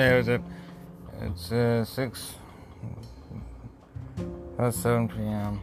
Yeah, it's a, it's uh, six. That's seven p.m.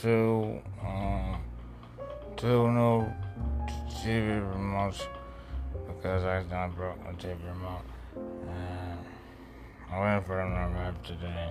Two, uh, two new TV remotes because I accidentally broke my TV remote. And I'm waiting for them to today.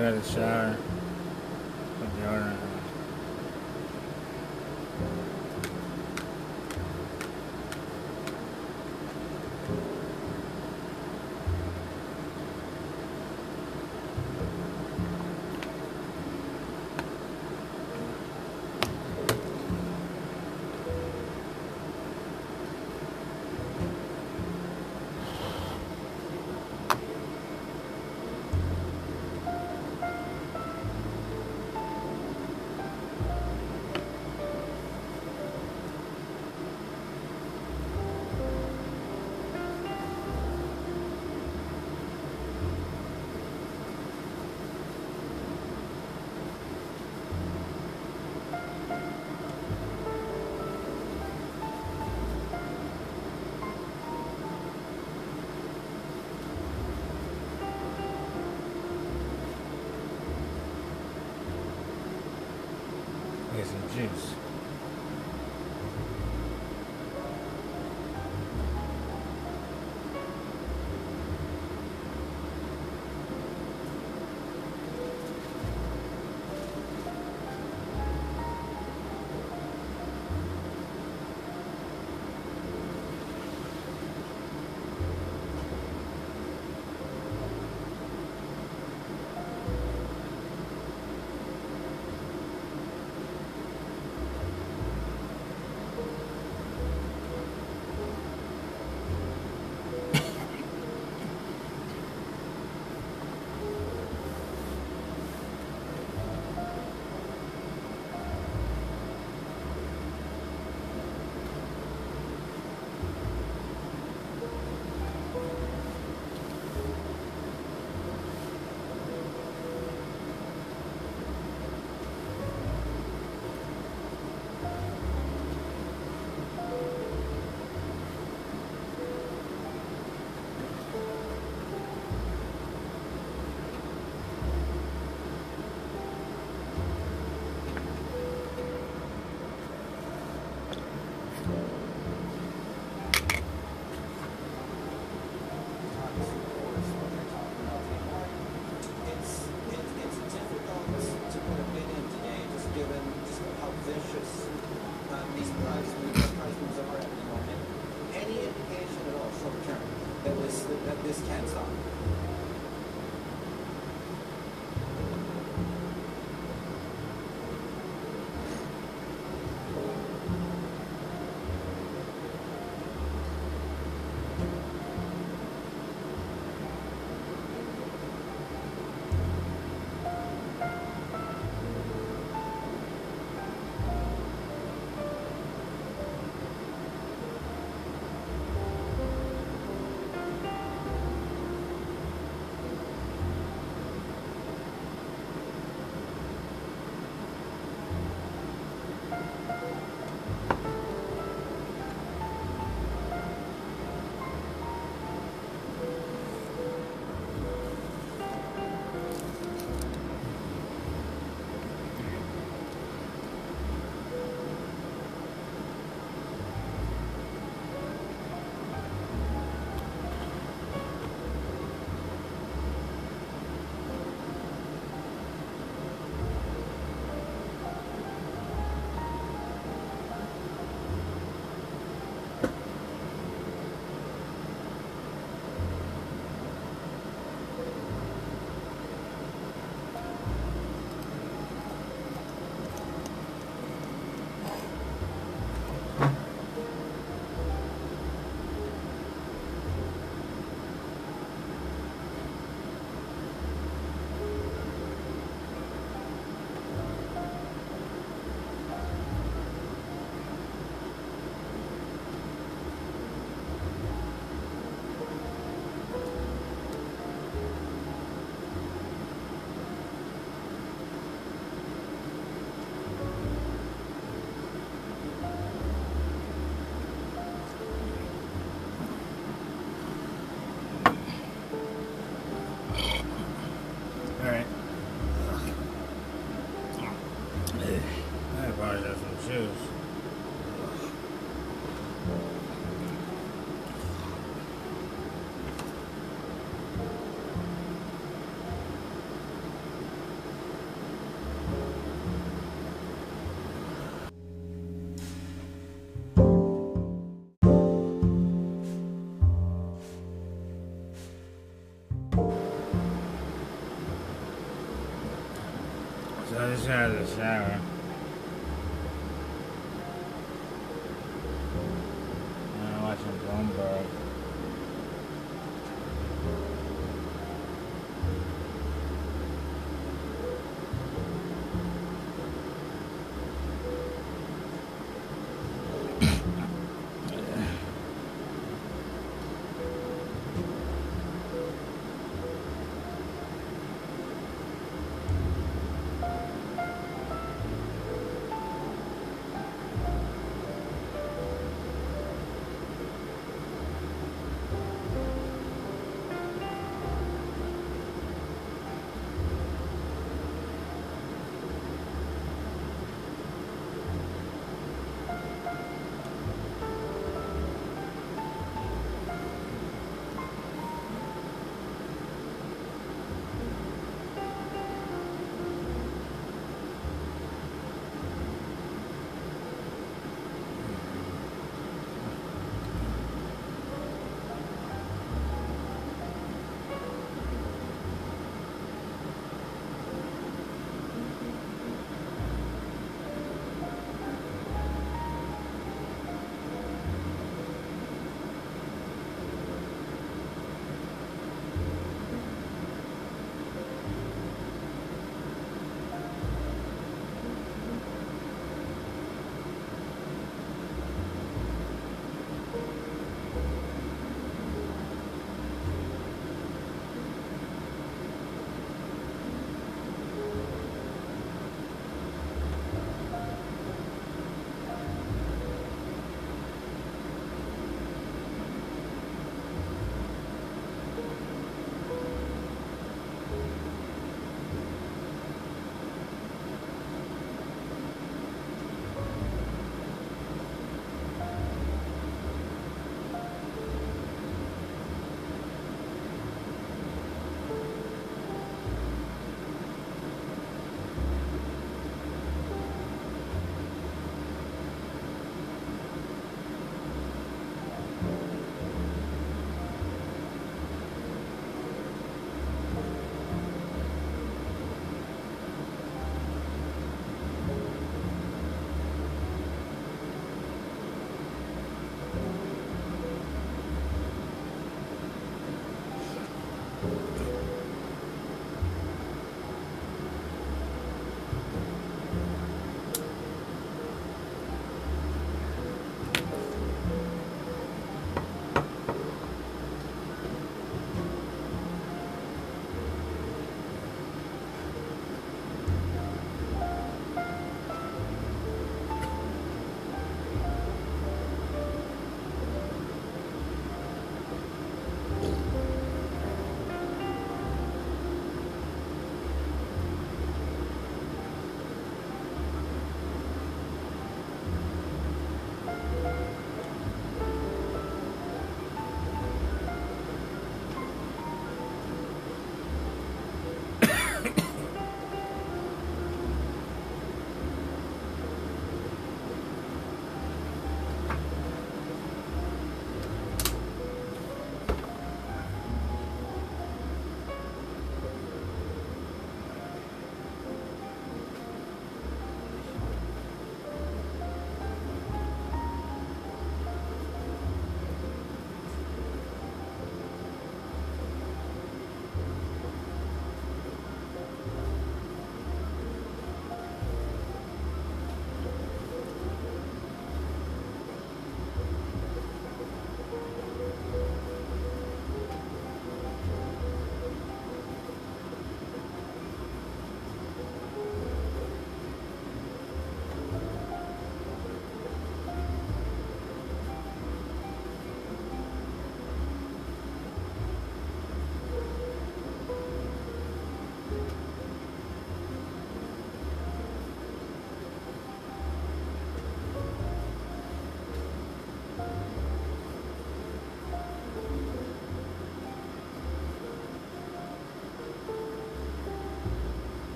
got a shower. This, that is. I just had a shower.